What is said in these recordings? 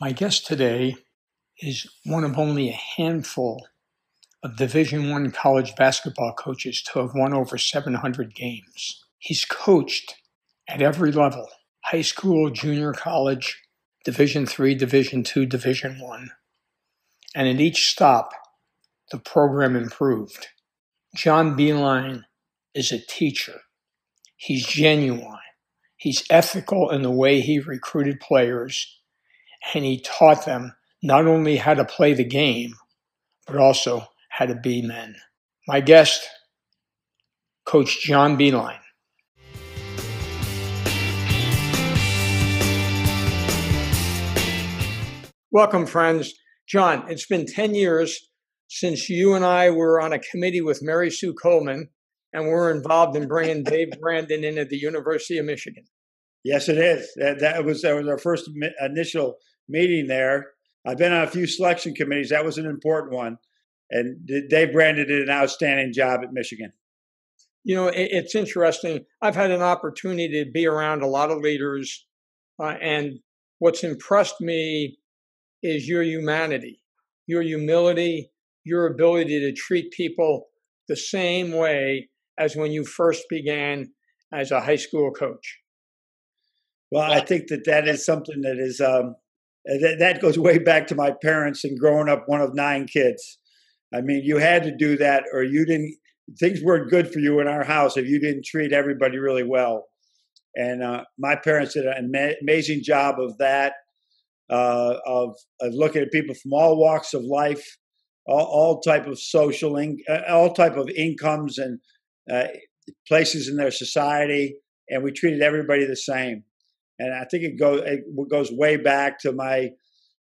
My guest today is one of only a handful of Division One college basketball coaches to have won over 700 games. He's coached at every level: high school, junior college, Division Three, Division Two, Division One, and at each stop, the program improved. John Beilein is a teacher. He's genuine. He's ethical in the way he recruited players and he taught them not only how to play the game, but also how to be men. My guest, Coach John Beilein. Welcome, friends. John, it's been 10 years since you and I were on a committee with Mary Sue Coleman, and we're involved in bringing Dave Brandon in at the University of Michigan. Yes, it is. That, that was that was our first initial meeting there. I've been on a few selection committees. That was an important one. And Dave Brandon did an outstanding job at Michigan. You know, it's interesting. I've had an opportunity to be around a lot of leaders, uh, and what's impressed me is your humanity, your humility, your ability to treat people the same way as when you first began as a high school coach. Well, I think that that is something that is um, that, that goes way back to my parents and growing up one of nine kids. I mean, you had to do that, or you didn't. Things weren't good for you in our house if you didn't treat everybody really well. And uh, my parents did an amazing job of that, uh, of, of looking at people from all walks of life, all, all type of social, in, uh, all type of incomes and uh, places in their society, and we treated everybody the same and I think it goes it goes way back to my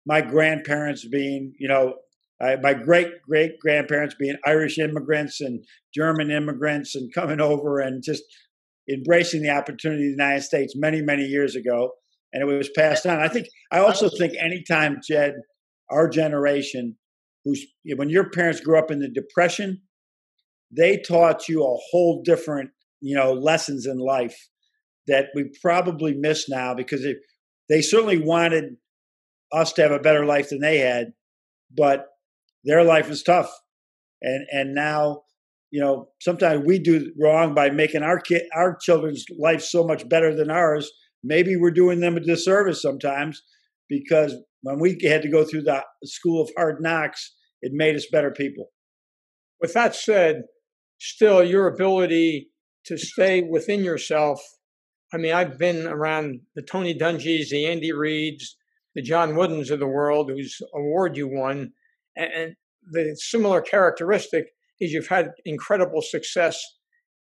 my grandparents being, you know, my great great grandparents being Irish immigrants and German immigrants and coming over and just embracing the opportunity of the United States many many years ago, and it was passed on. I think I also think anytime Jed, our generation, who's when your parents grew up in the Depression, they taught you a whole different you know lessons in life that we probably miss now because it, they certainly wanted us to have a better life than they had, but their life was tough, and and now you know sometimes we do wrong by making our kid our children's life so much better than ours. Maybe we're doing them a disservice sometimes because when we had to go through the school of hard knocks, it made us better people. With that said, still your ability to stay within yourself I mean, I've been around the Tony Dungys, the Andy Reids, the John Woodens of the world, whose award you won. And the similar characteristic is you've had incredible success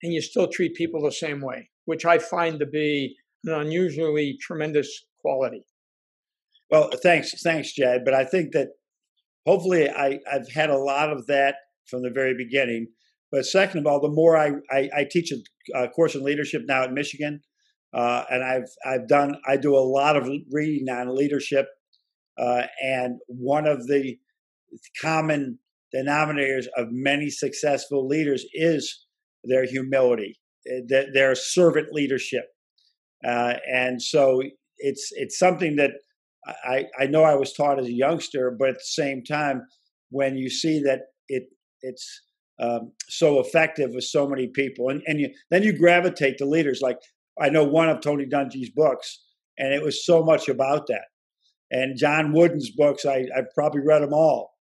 and you still treat people the same way, which I find to be an unusually tremendous quality. Well, thanks, thanks, Jed. But I think that hopefully I, have had a lot of that from the very beginning. But second of all, the more I, I, I teach a course in leadership now at Michigan, uh, and I've I've done I do a lot of reading on leadership, uh, and one of the common denominators of many successful leaders is their humility, eh, their servant leadership, uh, and so it's it's something that I I know I was taught as a youngster, but at the same time, when you see that it it's um, so effective with so many people, and and you then you gravitate to leaders like I know one of Tony Dungy's books, and it was so much about that. And John Wooden's books, I, I've probably read them all.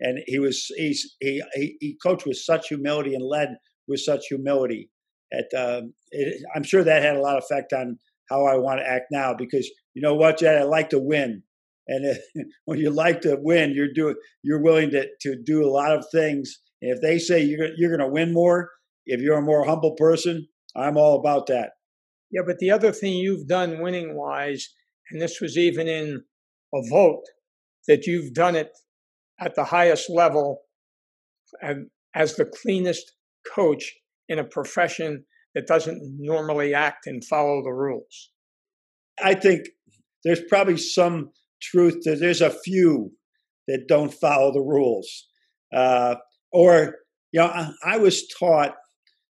And he was he's, he he coached with such humility and led with such humility. At um, it, I'm sure that had a lot of effect on how I want to act now because you know what, Jed, I like to win, and if, when you like to win, you're doing you're willing to to do a lot of things. And if they say you're you're going to win more, if you're a more humble person, I'm all about that. Yeah, but the other thing you've done winning wise, and this was even in a vote, that you've done it at the highest level and as the cleanest coach in a profession that doesn't normally act and follow the rules. I think there's probably some truth that there's a few that don't follow the rules. Uh, or, you know, I, I was taught,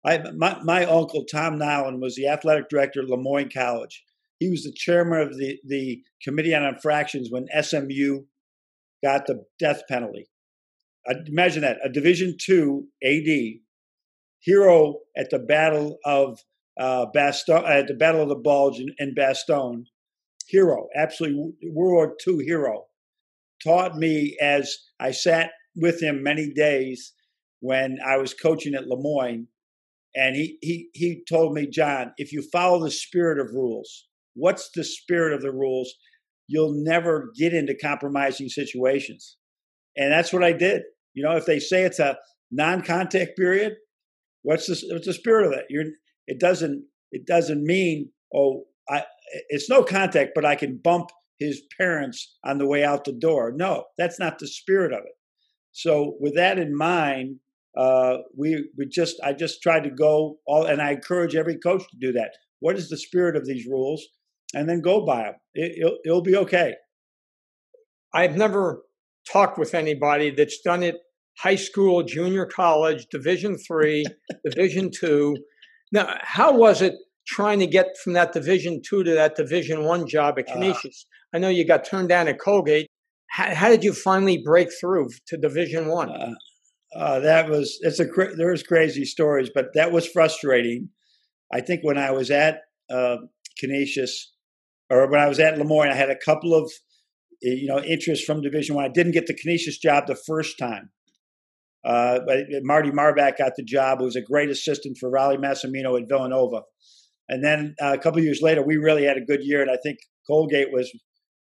I, my, my uncle Tom Nolan was the athletic director at Lemoyne College. He was the chairman of the, the Committee on Infractions when SMU got the death penalty. Imagine that a Division two AD hero at the Battle of uh, Bastogne, at the Battle of the Bulge in, in Bastogne, hero, absolutely World War II hero, taught me as I sat with him many days when I was coaching at Lemoyne, and he he he told me, John, if you follow the spirit of rules, what's the spirit of the rules? You'll never get into compromising situations, and that's what I did. You know, if they say it's a non-contact period, what's the what's the spirit of that? You're it doesn't it doesn't mean oh I it's no contact, but I can bump his parents on the way out the door. No, that's not the spirit of it. So with that in mind, uh, we we just I just tried to go all, and I encourage every coach to do that. What is the spirit of these rules, and then go by them. It, it'll, it'll be okay. I've never talked with anybody that's done it high school, junior college, Division three, Division two. Now, how was it trying to get from that Division two to that Division one job at uh. Canisius? Uh, I know you got turned down at Colgate. How, how did you finally break through to Division one? Uh, uh, that was it's a there's crazy stories, but that was frustrating. I think when I was at uh, Canisius, or when I was at Lemoyne, I had a couple of you know interest from Division One. I. I didn't get the Canisius job the first time, uh, but Marty Marbach got the job. Who was a great assistant for Rollie Massimino at Villanova. And then uh, a couple years later, we really had a good year, and I think Colgate was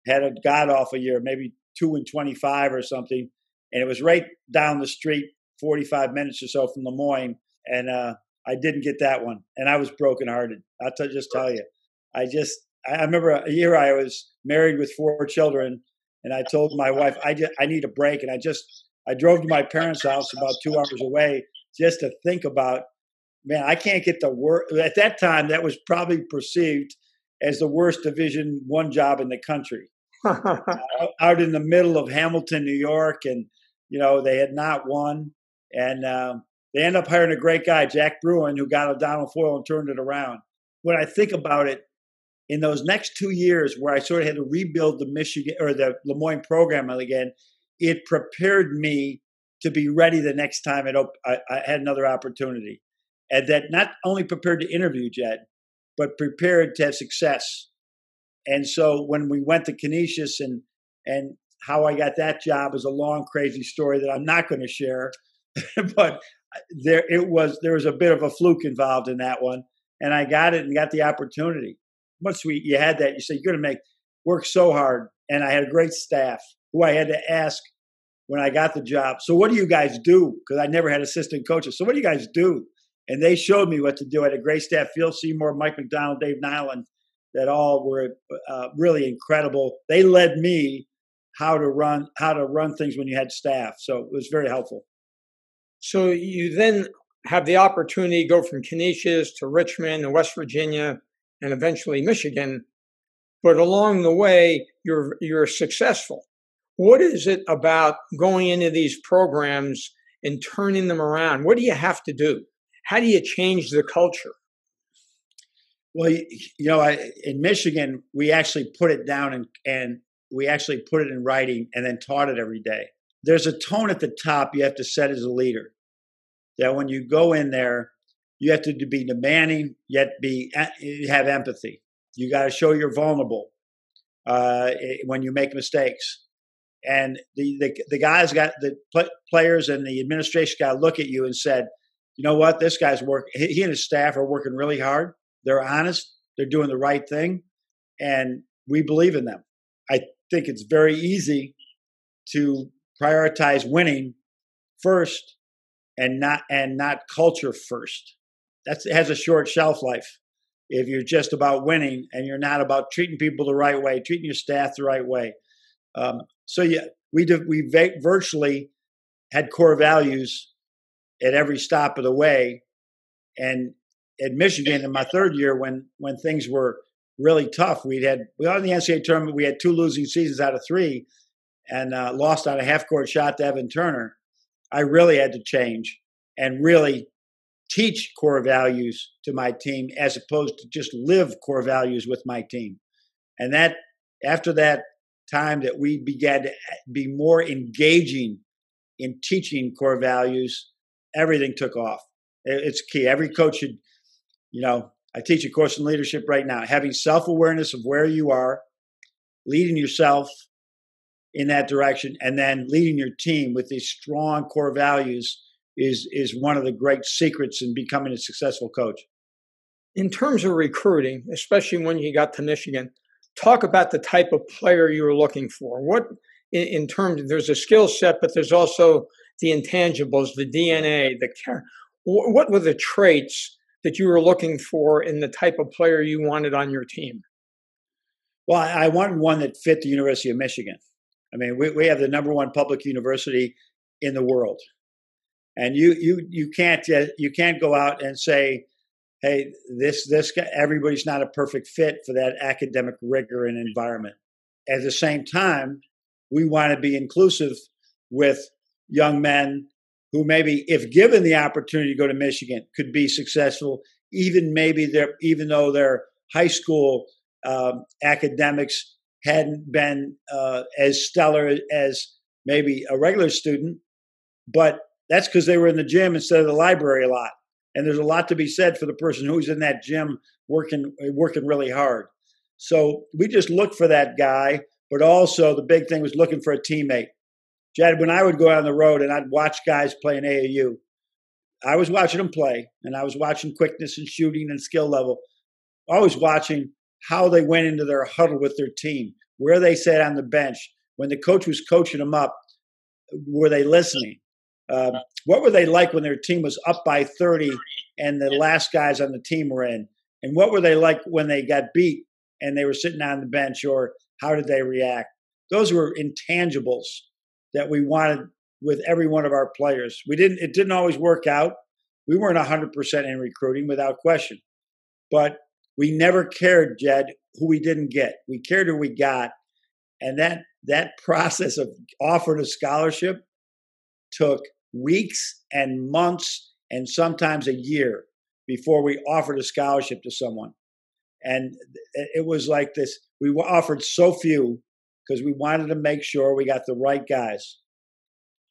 had a god awful year, maybe two and twenty-five or something. And it was right down the street, forty-five minutes or so from Lemoyne, and uh, I didn't get that one, and I was brokenhearted. I'll t- just tell you, I just I remember a year I was married with four children, and I told my wife I just, I need a break, and I just I drove to my parents' house about two hours away just to think about man, I can't get the work. At that time, that was probably perceived as the worst Division One job in the country. out in the middle of Hamilton, New York, and you know they had not won, and um, they end up hiring a great guy, Jack Bruen, who got Adonal Foyle and turned it around. When I think about it, in those next two years, where I sort of had to rebuild the Michigan or the Lemoyne program again, it prepared me to be ready the next time it op- I, I had another opportunity and that not only prepared to interview Jed, but prepared to have success. And so when we went to Canisius and and how I got that job is a long, crazy story that I'm not going to share. but there it was there was a bit of a fluke involved in that one. And I got it and got the opportunity. Once we you had that, you said you're gonna make work so hard. And I had a great staff who I had to ask when I got the job. So what do you guys do? Because I never had assistant coaches. So what do you guys do? and they showed me what to do. I had a great staff: Phil Seymour, Mike McDonald, Dave Nyland, that all were uh, really incredible. They led me how to run how to run things when you had staff, so it was very helpful. So you then have the opportunity to go from Canisius to Richmond and West Virginia, and eventually Michigan. But along the way, you're you're successful. What is it about going into these programs and turning them around? What do you have to do? How do you change the culture? Well, you, know, I, in Michigan, we actually put it down and, and we actually put it in writing and then taught it every day. There's a tone at the top you have to set as a leader. That when you go in there, you have to be demanding, yet be have empathy. You got to show you're vulnerable uh, when you make mistakes, and the, the the guys got the players and the administration got to look at you and said, you know what? This guy's work. He and his staff are working really hard. They're honest. They're doing the right thing, and we believe in them. I think it's very easy to prioritize winning first and not and not culture first. that has a short shelf life. If you're just about winning and you're not about treating people the right way, treating your staff the right way. Um, so yeah, we do, we virtually had core values at every stop of the way. And at Michigan, in my third year, when when things were really tough, we'd had we won the NCAA tournament. We had two losing seasons out of three, and uh, lost on a half court shot to Evan Turner. I really had to change and really teach core values to my team as opposed to just live core values with my team. And that after that time that we began to be more engaging in teaching core values, everything took off. It's key. Every coach should, you know, I teach a course in leadership right now. Having self awareness of where you are, leading yourself in that direction, and then leading your team with these strong core values is is one of the great secrets in becoming a successful coach. In terms of recruiting, especially when you got to Michigan, talk about the type of player you were looking for. What in, in terms there's a skill set, but there's also the intangibles, the DNA, the care. What were the traits that you were looking for in the type of player you wanted on your team? Well, I wanted one that fit the University of Michigan. I mean, we, we have the number one public university in the world and you you you can't uh, you can't go out and say hey this this guy, everybody's not a perfect fit for that academic rigor and environment at the same time we want to be inclusive with young men who maybe if given the opportunity to go to michigan could be successful even maybe they're even though their high school um, academics hadn't been uh, as stellar as maybe a regular student but that's because they were in the gym instead of the library a lot. And there's a lot to be said for the person who's in that gym working working really hard. So we just looked for that guy, but also the big thing was looking for a teammate. Jed, when I would go out on the road and I'd watch guys play in AAU, I was watching them play and I was watching quickness and shooting and skill level. Always watching how they went into their huddle with their team, where they sat on the bench. When the coach was coaching them up, were they listening? Um, what were they like when their team was up by 30 and the last guys on the team were in? And what were they like when they got beat and they were sitting on the bench, or how did they react? Those were intangibles that we wanted with every one of our players. We didn't. It didn't always work out. We weren't 100% in recruiting, without question. But we never cared, Jed, who we didn't get. We cared who we got, and that that process of offering a scholarship took weeks and months and sometimes a year before we offered a scholarship to someone. And it was like this we were offered so few because we wanted to make sure we got the right guys.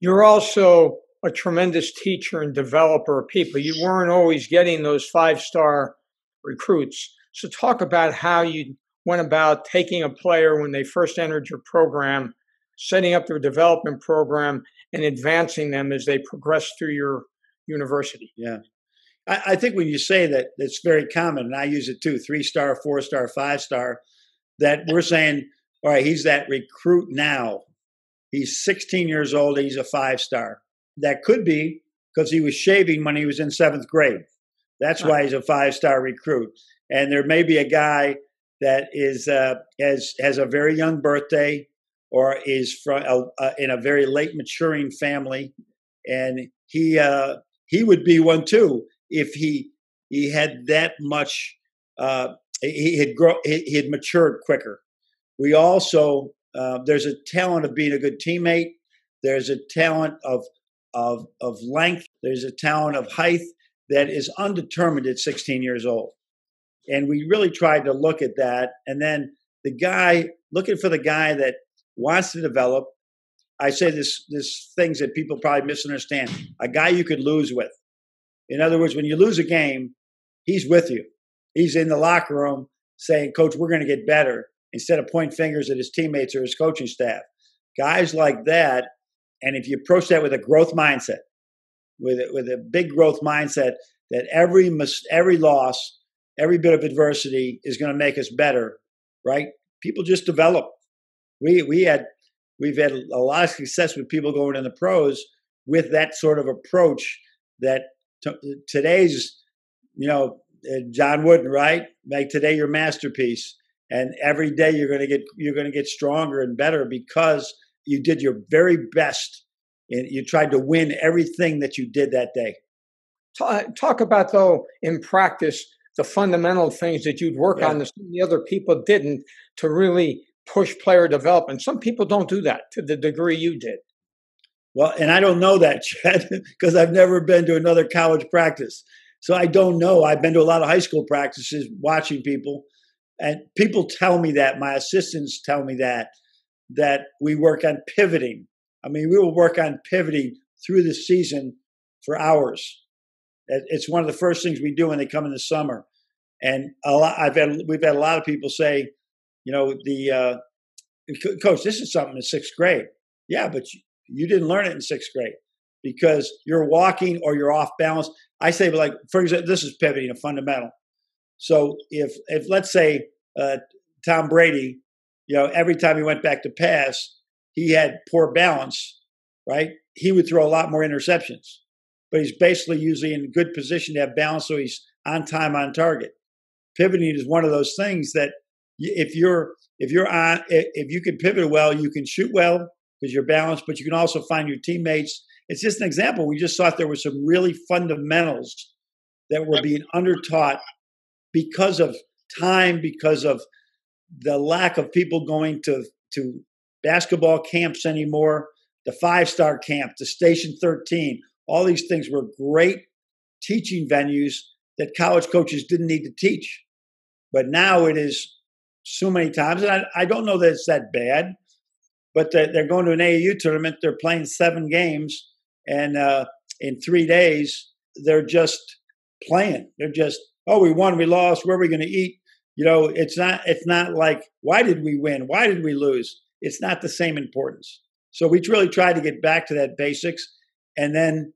You're also a tremendous teacher and developer of people. You weren't always getting those five star recruits. So, talk about how you went about taking a player when they first entered your program, setting up their development program, and advancing them as they progress through your university. Yeah. I, I think when you say that, it's very common, and I use it too three star, four star, five star, that we're saying, all right, he's that recruit now. He's 16 years old, he's a five star. That could be because he was shaving when he was in seventh grade. That's why he's a five star recruit. And there may be a guy that is uh, has has a very young birthday or is from a, in a very late maturing family, and he uh, he would be one too if he he had that much. Uh, he had grow, he had matured quicker. We also uh, there's a talent of being a good teammate. There's a talent of of of length. There's a talent of height that is undetermined at 16 years old. And we really tried to look at that. And then the guy looking for the guy that wants to develop. I say this this things that people probably misunderstand. A guy you could lose with. In other words, when you lose a game, he's with you. He's in the locker room saying, "Coach, we're going to get better." Instead of pointing fingers at his teammates or his coaching staff, guys like that. And if you approach that with a growth mindset, with a, with a big growth mindset, that every mis- every loss, every bit of adversity is going to make us better, right? People just develop we we had we've had a lot of success with people going in the pros with that sort of approach that t- today's you know, uh, John Wooden, right? Make today your masterpiece, and every day you're going to get you're going to get stronger and better because you did your very best and you tried to win everything that you did that day. Talk about though in practice the fundamental things that you'd work yeah. on that the other people didn't to really push player development. Some people don't do that to the degree you did. Well, and I don't know that, Chad, because I've never been to another college practice. So I don't know. I've been to a lot of high school practices watching people, and people tell me that. My assistants tell me that, that we work on pivoting. I mean, we will work on pivoting through the season for hours. It's one of the first things we do when they come in the summer. And a lot, I've had, we've had a lot of people say, you know, the uh, coach, this is something in sixth grade. Yeah, but you, you didn't learn it in sixth grade because you're walking or you're off balance. I say, like for example, this is pivoting a fundamental. So if if let's say uh, Tom Brady, you know, every time he went back to pass, he had poor balance, right? He would throw a lot more interceptions, but he's basically usually in a good position to have balance, so he's on time, on target. Pivoting is one of those things that if you're if you're on if you can pivot well, you can shoot well because you're balanced, but you can also find your teammates. It's just an example. We just thought there were some really fundamentals that were being undertaught because of time, because of the lack of people going to to basketball camps anymore, the five star camp, the Station 13, all these things were great teaching venues that college coaches didn't need to teach. But now it is so many times, and I, I don't know that it's that bad, but they're, they're, going to an AAU tournament. They're playing seven games, and uh, in three days, they're just playing. They're just, oh, we won, we lost. Where are we going to eat? You know, it's not. It's not like why did we win? Why did we lose? It's not the same importance. So we really tried to get back to that basics, and then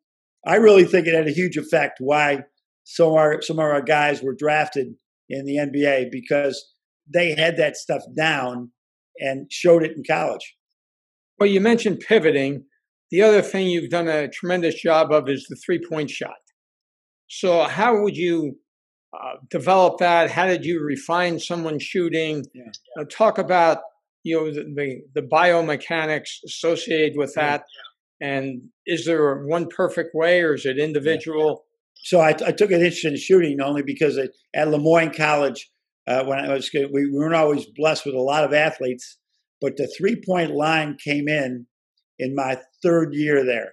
I really think it had a huge effect why some of our some of our guys were drafted in the NBA because they had that stuff down and showed it in college. Well, you mentioned pivoting. The other thing you've done a tremendous job of is the three point shot. So, how would you uh, develop that? How did you refine someone shooting? Yeah. Uh, talk about you know the, the, the biomechanics associated with that, yeah. and is there one perfect way, or is it individual? So I, I took an interest in shooting only because at Lemoyne College, uh, when I was we, we weren't always blessed with a lot of athletes, but the three point line came in in my third year there,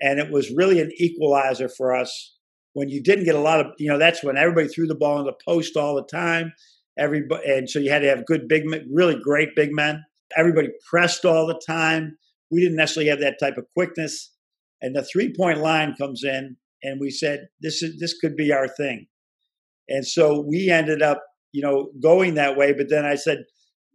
and it was really an equalizer for us. When you didn't get a lot of, you know, that's when everybody threw the ball in the post all the time. Everybody, and so you had to have good big men, really great big men. Everybody pressed all the time. We didn't necessarily have that type of quickness. And the three point line comes in, and we said, "This is this could be our thing." And so we ended up, you know, going that way. But then I said,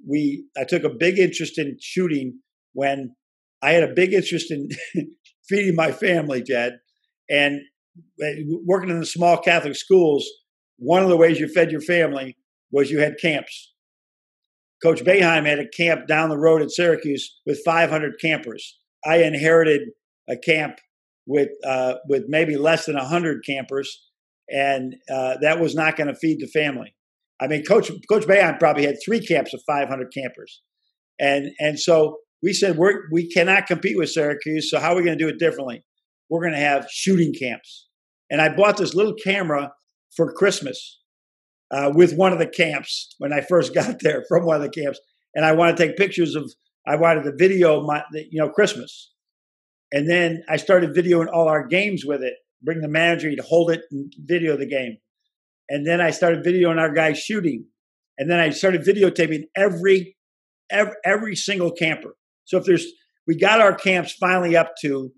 we, I took a big interest in shooting when I had a big interest in feeding my family, Jed. And working in the small Catholic schools, one of the ways you fed your family was you had camps. Coach Boeheim had a camp down the road at Syracuse with 500 campers. I inherited a camp with uh, with maybe less than 100 campers, and uh, that was not going to feed the family. I mean, Coach Coach Boeheim probably had three camps of 500 campers, and and so we said we're we cannot compete with Syracuse. So how are we going to do it differently? We're going to have shooting camps, and I bought this little camera for Christmas uh, with one of the camps when I first got there from one of the camps, and I wanted to take pictures of. I wanted to video my you know Christmas, and then I started videoing all our games with it bring the manager, he'd hold it and video the game. And then I started videoing our guys shooting. And then I started videotaping every, every, every single camper. So if there's, we got our camps finally up to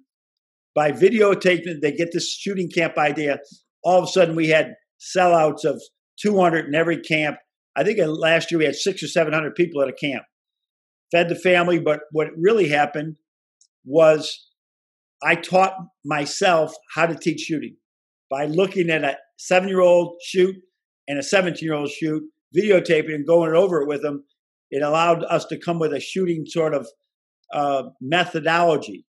by videotaping, they get this shooting camp idea. All of a sudden, we had sellouts of 200 in every camp. I think last year we had six or 700 people at a camp. Fed the family, but what really happened was I taught myself how to teach shooting by looking at a seven year old shoot and a 17 year old shoot, videotaping and going over it with them. It allowed us to come with a shooting sort of uh, methodology.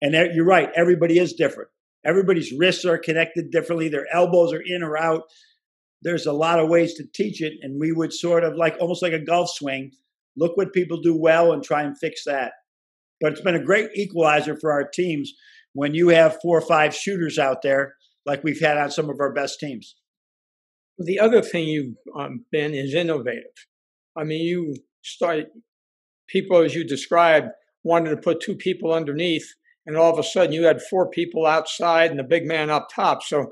And you're right, everybody is different. Everybody's wrists are connected differently. Their elbows are in or out. There's a lot of ways to teach it, and we would sort of like almost like a golf swing. Look what people do well and try and fix that. But it's been a great equalizer for our teams when you have four or five shooters out there like we've had on some of our best teams. The other thing you've um, been is innovative. I mean, you started, people, as you described, wanted to put two people underneath, and all of a sudden you had four people outside and the big man up top. So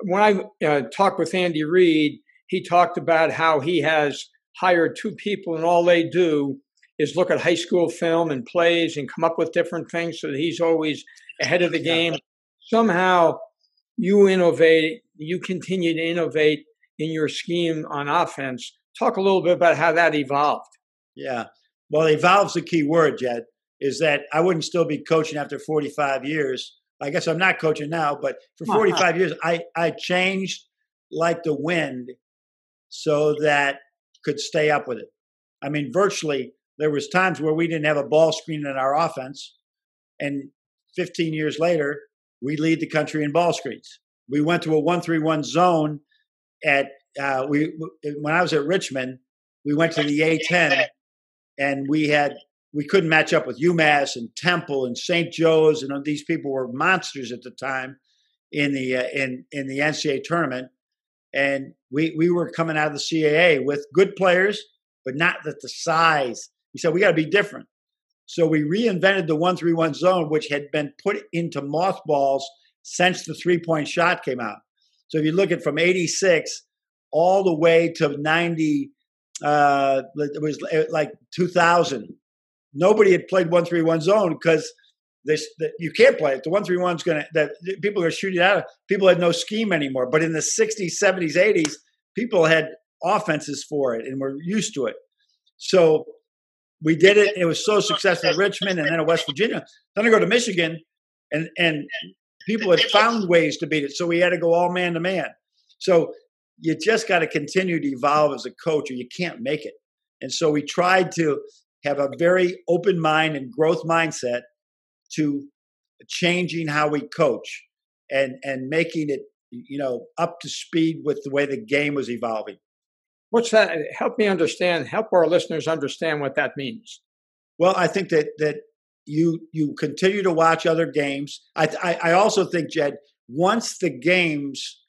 when I uh, talked with Andy Reid, he talked about how he has hired two people, and all they do is look at high school film and plays and come up with different things so that he's always ahead of the game. Somehow you innovate, you continue to innovate in your scheme on offense. Talk a little bit about how that evolved. Yeah. Well, evolve's the key word, Jed, is that I wouldn't still be coaching after 45 years. I guess I'm not coaching now, but for 45 years, I, I changed like the wind so that could stay up with it. I mean, virtually there was times where we didn't have a ball screen in our offense, and 15 years later, we lead the country in ball screens. We went to a one-three-one zone at uh, we when I was at Richmond. We went to the A10, and we had we couldn't match up with UMass and Temple and St. Joe's, and these people were monsters at the time in the uh, in in the NCAA tournament. And we we were coming out of the CAA with good players, but not at the size. We said we got to be different. So we reinvented the one three one zone, which had been put into mothballs since the three point shot came out. So if you look at from '86 all the way to '90, uh, it was like 2000. Nobody had played one three one zone because this the, you can't play it. The one three one's going to that people are shooting out. People had no scheme anymore. But in the 60s, 70s, 80s, people had offenses for it and were used to it. So we did it. It was so successful at Richmond and then at West Virginia. Then I go to Michigan, and and people had found ways to beat it. So we had to go all man to man. So you just got to continue to evolve as a coach, or you can't make it. And so we tried to have a very open mind and growth mindset to changing how we coach and and making it you know up to speed with the way the game was evolving. What's that? Help me understand. Help our listeners understand what that means. Well, I think that that you you continue to watch other games. I I, I also think, Jed, once the games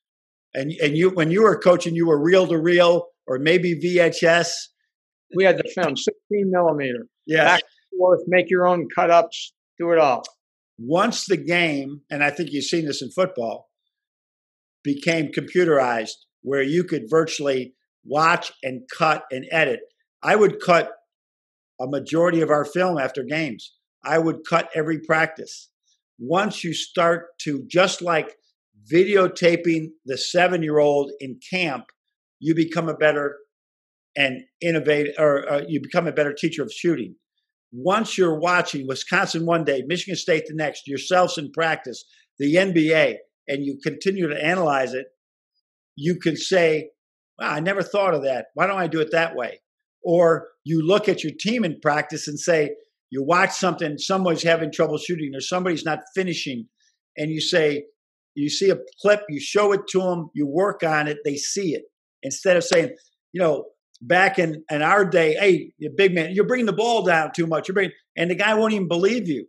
and and you when you were coaching, you were reel to reel or maybe VHS. We had the film, 16 millimeter. Yeah. Back and forth, make your own cut ups, do it all. Once the game, and I think you've seen this in football, became computerized, where you could virtually watch and cut and edit. I would cut a majority of our film after games. I would cut every practice. Once you start to, just like videotaping the seven year old in camp, you become a better and innovate, or uh, you become a better teacher of shooting. Once you're watching Wisconsin one day, Michigan State the next, yourselves in practice, the NBA, and you continue to analyze it, you can say, wow, I never thought of that. Why don't I do it that way? Or you look at your team in practice and say, you watch something, someone's having trouble shooting or somebody's not finishing, and you say, you see a clip, you show it to them, you work on it, they see it. Instead of saying, you know, back in, in our day, hey, you big man, you're bringing the ball down too much. You're bringing, and the guy won't even believe you.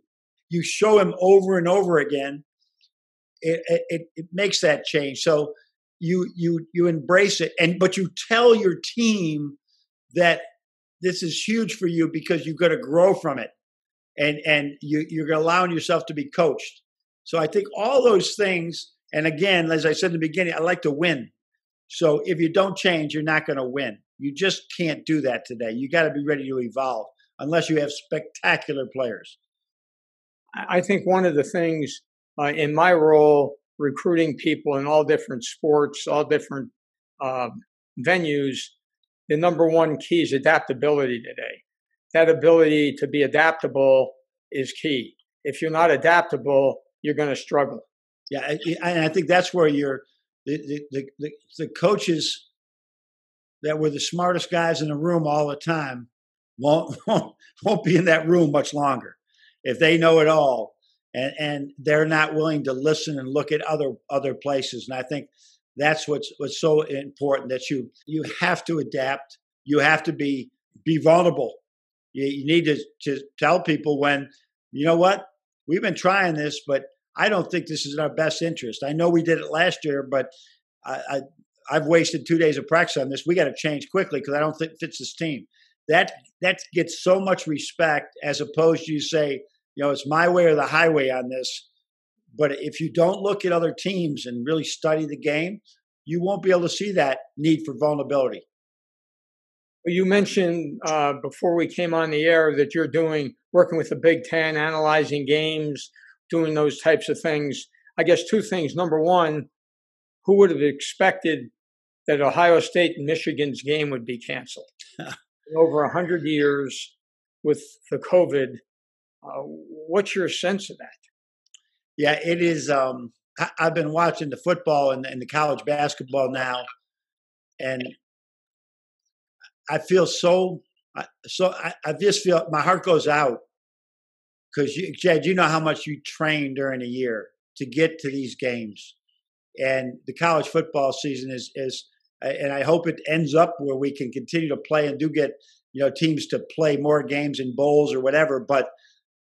You show him over and over again. It, it, it makes that change. So you you you embrace it and but you tell your team that this is huge for you because you've got to grow from it and and you, you're allowing yourself to be coached so i think all those things and again as i said in the beginning i like to win so if you don't change you're not going to win you just can't do that today you got to be ready to evolve unless you have spectacular players i think one of the things uh, in my role recruiting people in all different sports, all different uh, venues, the number one key is adaptability today. That ability to be adaptable is key. If you're not adaptable, you're going to struggle. Yeah, and I think that's where you're the, the, the, the coaches that were the smartest guys in the room all the time won't, won't won't be in that room much longer. If they know it all, and and they're not willing to listen and look at other other places. And I think that's what's what's so important that you you have to adapt. You have to be be vulnerable. You, you need to to tell people when you know what we've been trying this, but I don't think this is in our best interest. I know we did it last year, but I, I I've wasted two days of practice on this. We got to change quickly because I don't think it fits this team. That that gets so much respect as opposed to you say, you know, it's my way or the highway on this. But if you don't look at other teams and really study the game, you won't be able to see that need for vulnerability. You mentioned uh, before we came on the air that you're doing working with the Big Ten, analyzing games, doing those types of things. I guess two things. Number one, who would have expected that Ohio State and Michigan's game would be canceled? over 100 years with the COVID, uh, what's your sense of that? Yeah, it is. Um, I, have been watching the football and, and the college basketball now, and I feel so. So I, I just feel my heart goes out because you, Jed, you know how much you train during a year to get to these games, and the college football season is is, and I hope it ends up where we can continue to play and do get you know teams to play more games in bowls or whatever. But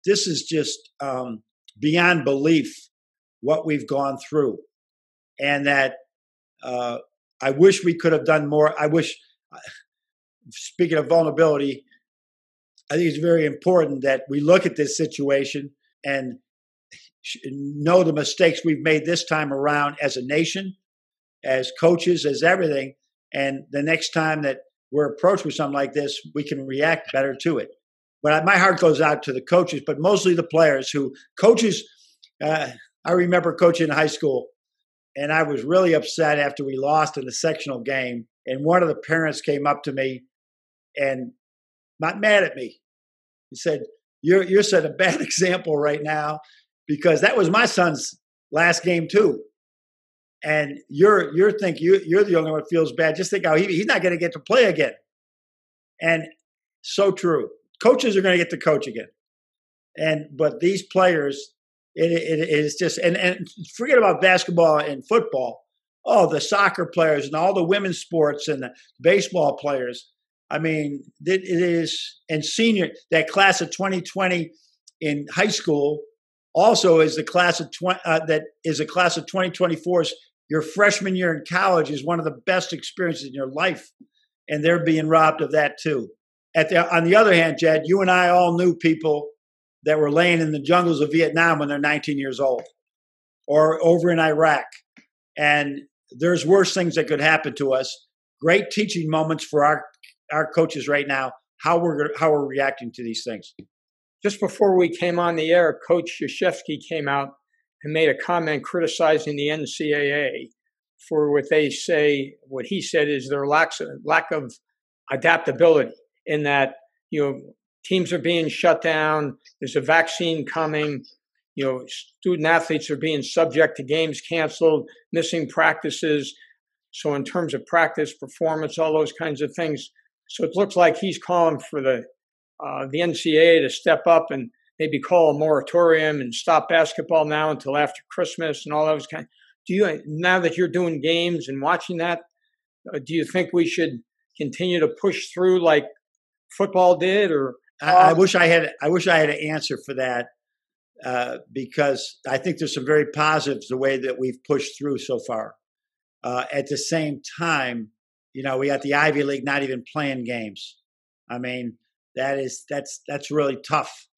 this is just um, beyond belief what we've gone through, and that uh, I wish we could have done more. I wish. Speaking of vulnerability, I think it's very important that we look at this situation and know the mistakes we've made this time around as a nation, as coaches, as everything. And the next time that we're approached with something like this, we can react better to it. But my heart goes out to the coaches, but mostly the players who coaches. Uh, I remember coaching in high school, and I was really upset after we lost in the sectional game. And one of the parents came up to me and not mad at me. He said, "You're you're set a bad example right now because that was my son's last game too." And you're you're thinking you, you're the only one feels bad. Just think how he, he's not going to get to play again. And so true. Coaches are going to get to coach again. And but these players, it, it is just and and forget about basketball and football. Oh, the soccer players and all the women's sports and the baseball players I mean, it is, and senior, that class of 2020 in high school also is the class of 20, uh, that is a class of 2024's your freshman year in college is one of the best experiences in your life. And they're being robbed of that too. At the, on the other hand, Jed, you and I all knew people that were laying in the jungles of Vietnam when they're 19 years old or over in Iraq. And there's worse things that could happen to us. Great teaching moments for our our coaches right now how we're how we're reacting to these things. Just before we came on the air, Coach Krzyzewski came out and made a comment criticizing the NCAA for what they say, what he said is their lack lack of adaptability. In that, you know, teams are being shut down. There's a vaccine coming. You know, student athletes are being subject to games canceled, missing practices. So, in terms of practice, performance, all those kinds of things, so it looks like he's calling for the uh, the NCAA to step up and maybe call a moratorium and stop basketball now until after Christmas and all those kind. Do you now that you're doing games and watching that? Uh, do you think we should continue to push through like football did, or I, I wish I had I wish I had an answer for that uh, because I think there's some very positives the way that we've pushed through so far. Uh, at the same time, you know, we got the Ivy League not even playing games. I mean, that is that's that's really tough.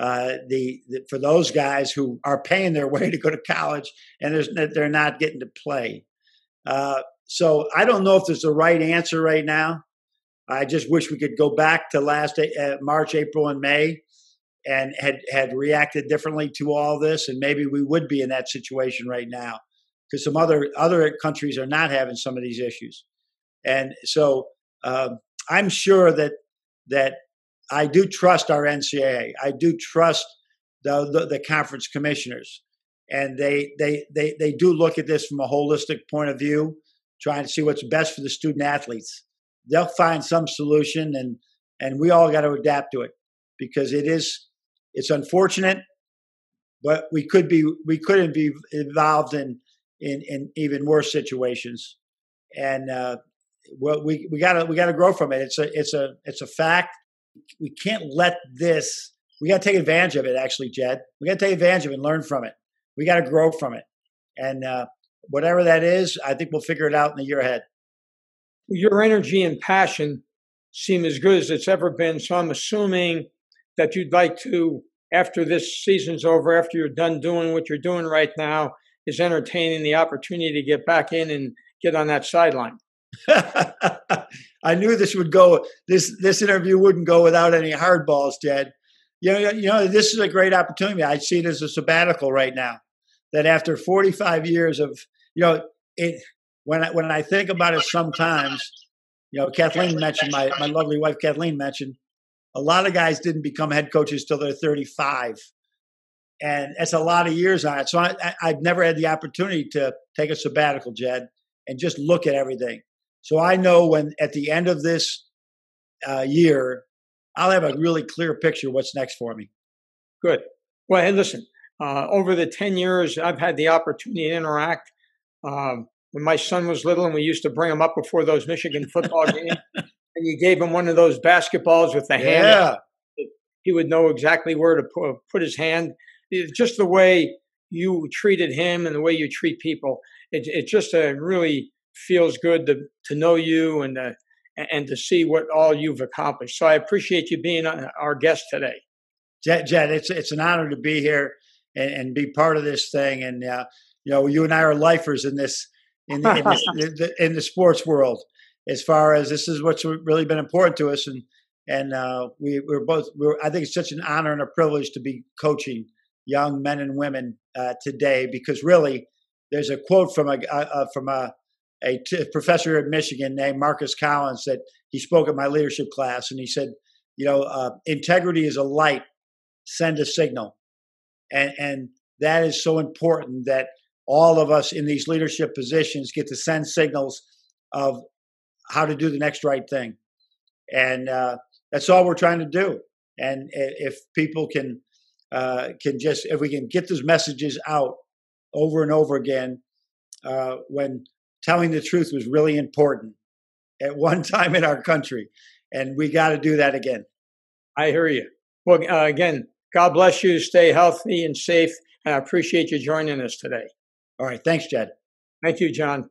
Uh, the, the, for those guys who are paying their way to go to college and they're not getting to play. Uh, so I don't know if there's a right answer right now. I just wish we could go back to last uh, March, April, and May, and had had reacted differently to all this, and maybe we would be in that situation right now because some other other countries are not having some of these issues. And so uh, I'm sure that that I do trust our NCAA. I do trust the, the, the conference commissioners, and they they they they do look at this from a holistic point of view, trying to see what's best for the student athletes. They'll find some solution, and and we all got to adapt to it because it is it's unfortunate, but we could be we couldn't be involved in in, in even worse situations, and uh, well, we we gotta we gotta grow from it. It's a it's a it's a fact. We can't let this. We got to take advantage of it. Actually, Jed, we got to take advantage of it and learn from it. We got to grow from it, and uh, whatever that is, I think we'll figure it out in the year ahead. Your energy and passion seem as good as it's ever been. So I'm assuming that you'd like to, after this season's over, after you're done doing what you're doing right now, is entertaining the opportunity to get back in and get on that sideline. I knew this would go. This this interview wouldn't go without any hardballs, Jed. You know, you know, this is a great opportunity. I see it as a sabbatical right now. That after 45 years of, you know, it when I, when I think about it, sometimes, you know, Kathleen mentioned my my lovely wife Kathleen mentioned a lot of guys didn't become head coaches till they're 35, and it's a lot of years on it. So I, I've never had the opportunity to take a sabbatical, Jed, and just look at everything. So I know when at the end of this uh, year, I'll have a really clear picture of what's next for me. Good. Well, hey, listen, uh, over the 10 years I've had the opportunity to interact, um, when my son was little and we used to bring him up before those Michigan football games, and you gave him one of those basketballs with the hand, yeah. he would know exactly where to put, his hand. It's just the way you treated him and the way you treat people. It, it just uh, really feels good to, to know you and uh, and to see what all you've accomplished. So I appreciate you being uh, our guest today. Jed, Jed it's it's an honor to be here and, and be part of this thing. And uh, you know, you and I are lifers in this in, in, this, in the sports world. As far as this is what's really been important to us, and and uh, we we're both. We're, I think it's such an honor and a privilege to be coaching young men and women uh, today because really, there's a quote from a, a from a a professor at Michigan named Marcus Collins that he spoke at my leadership class, and he said, you know, uh, integrity is a light, send a signal, and and that is so important that all of us in these leadership positions get to send signals of how to do the next right thing, and uh, that's all we're trying to do. And if people can uh, can just if we can get those messages out over and over again, uh, when telling the truth was really important at one time in our country. And we got to do that again. I hear you. Well, uh, again, God bless you. Stay healthy and safe. And I appreciate you joining us today. All right. Thanks, Jed. Thank you, John.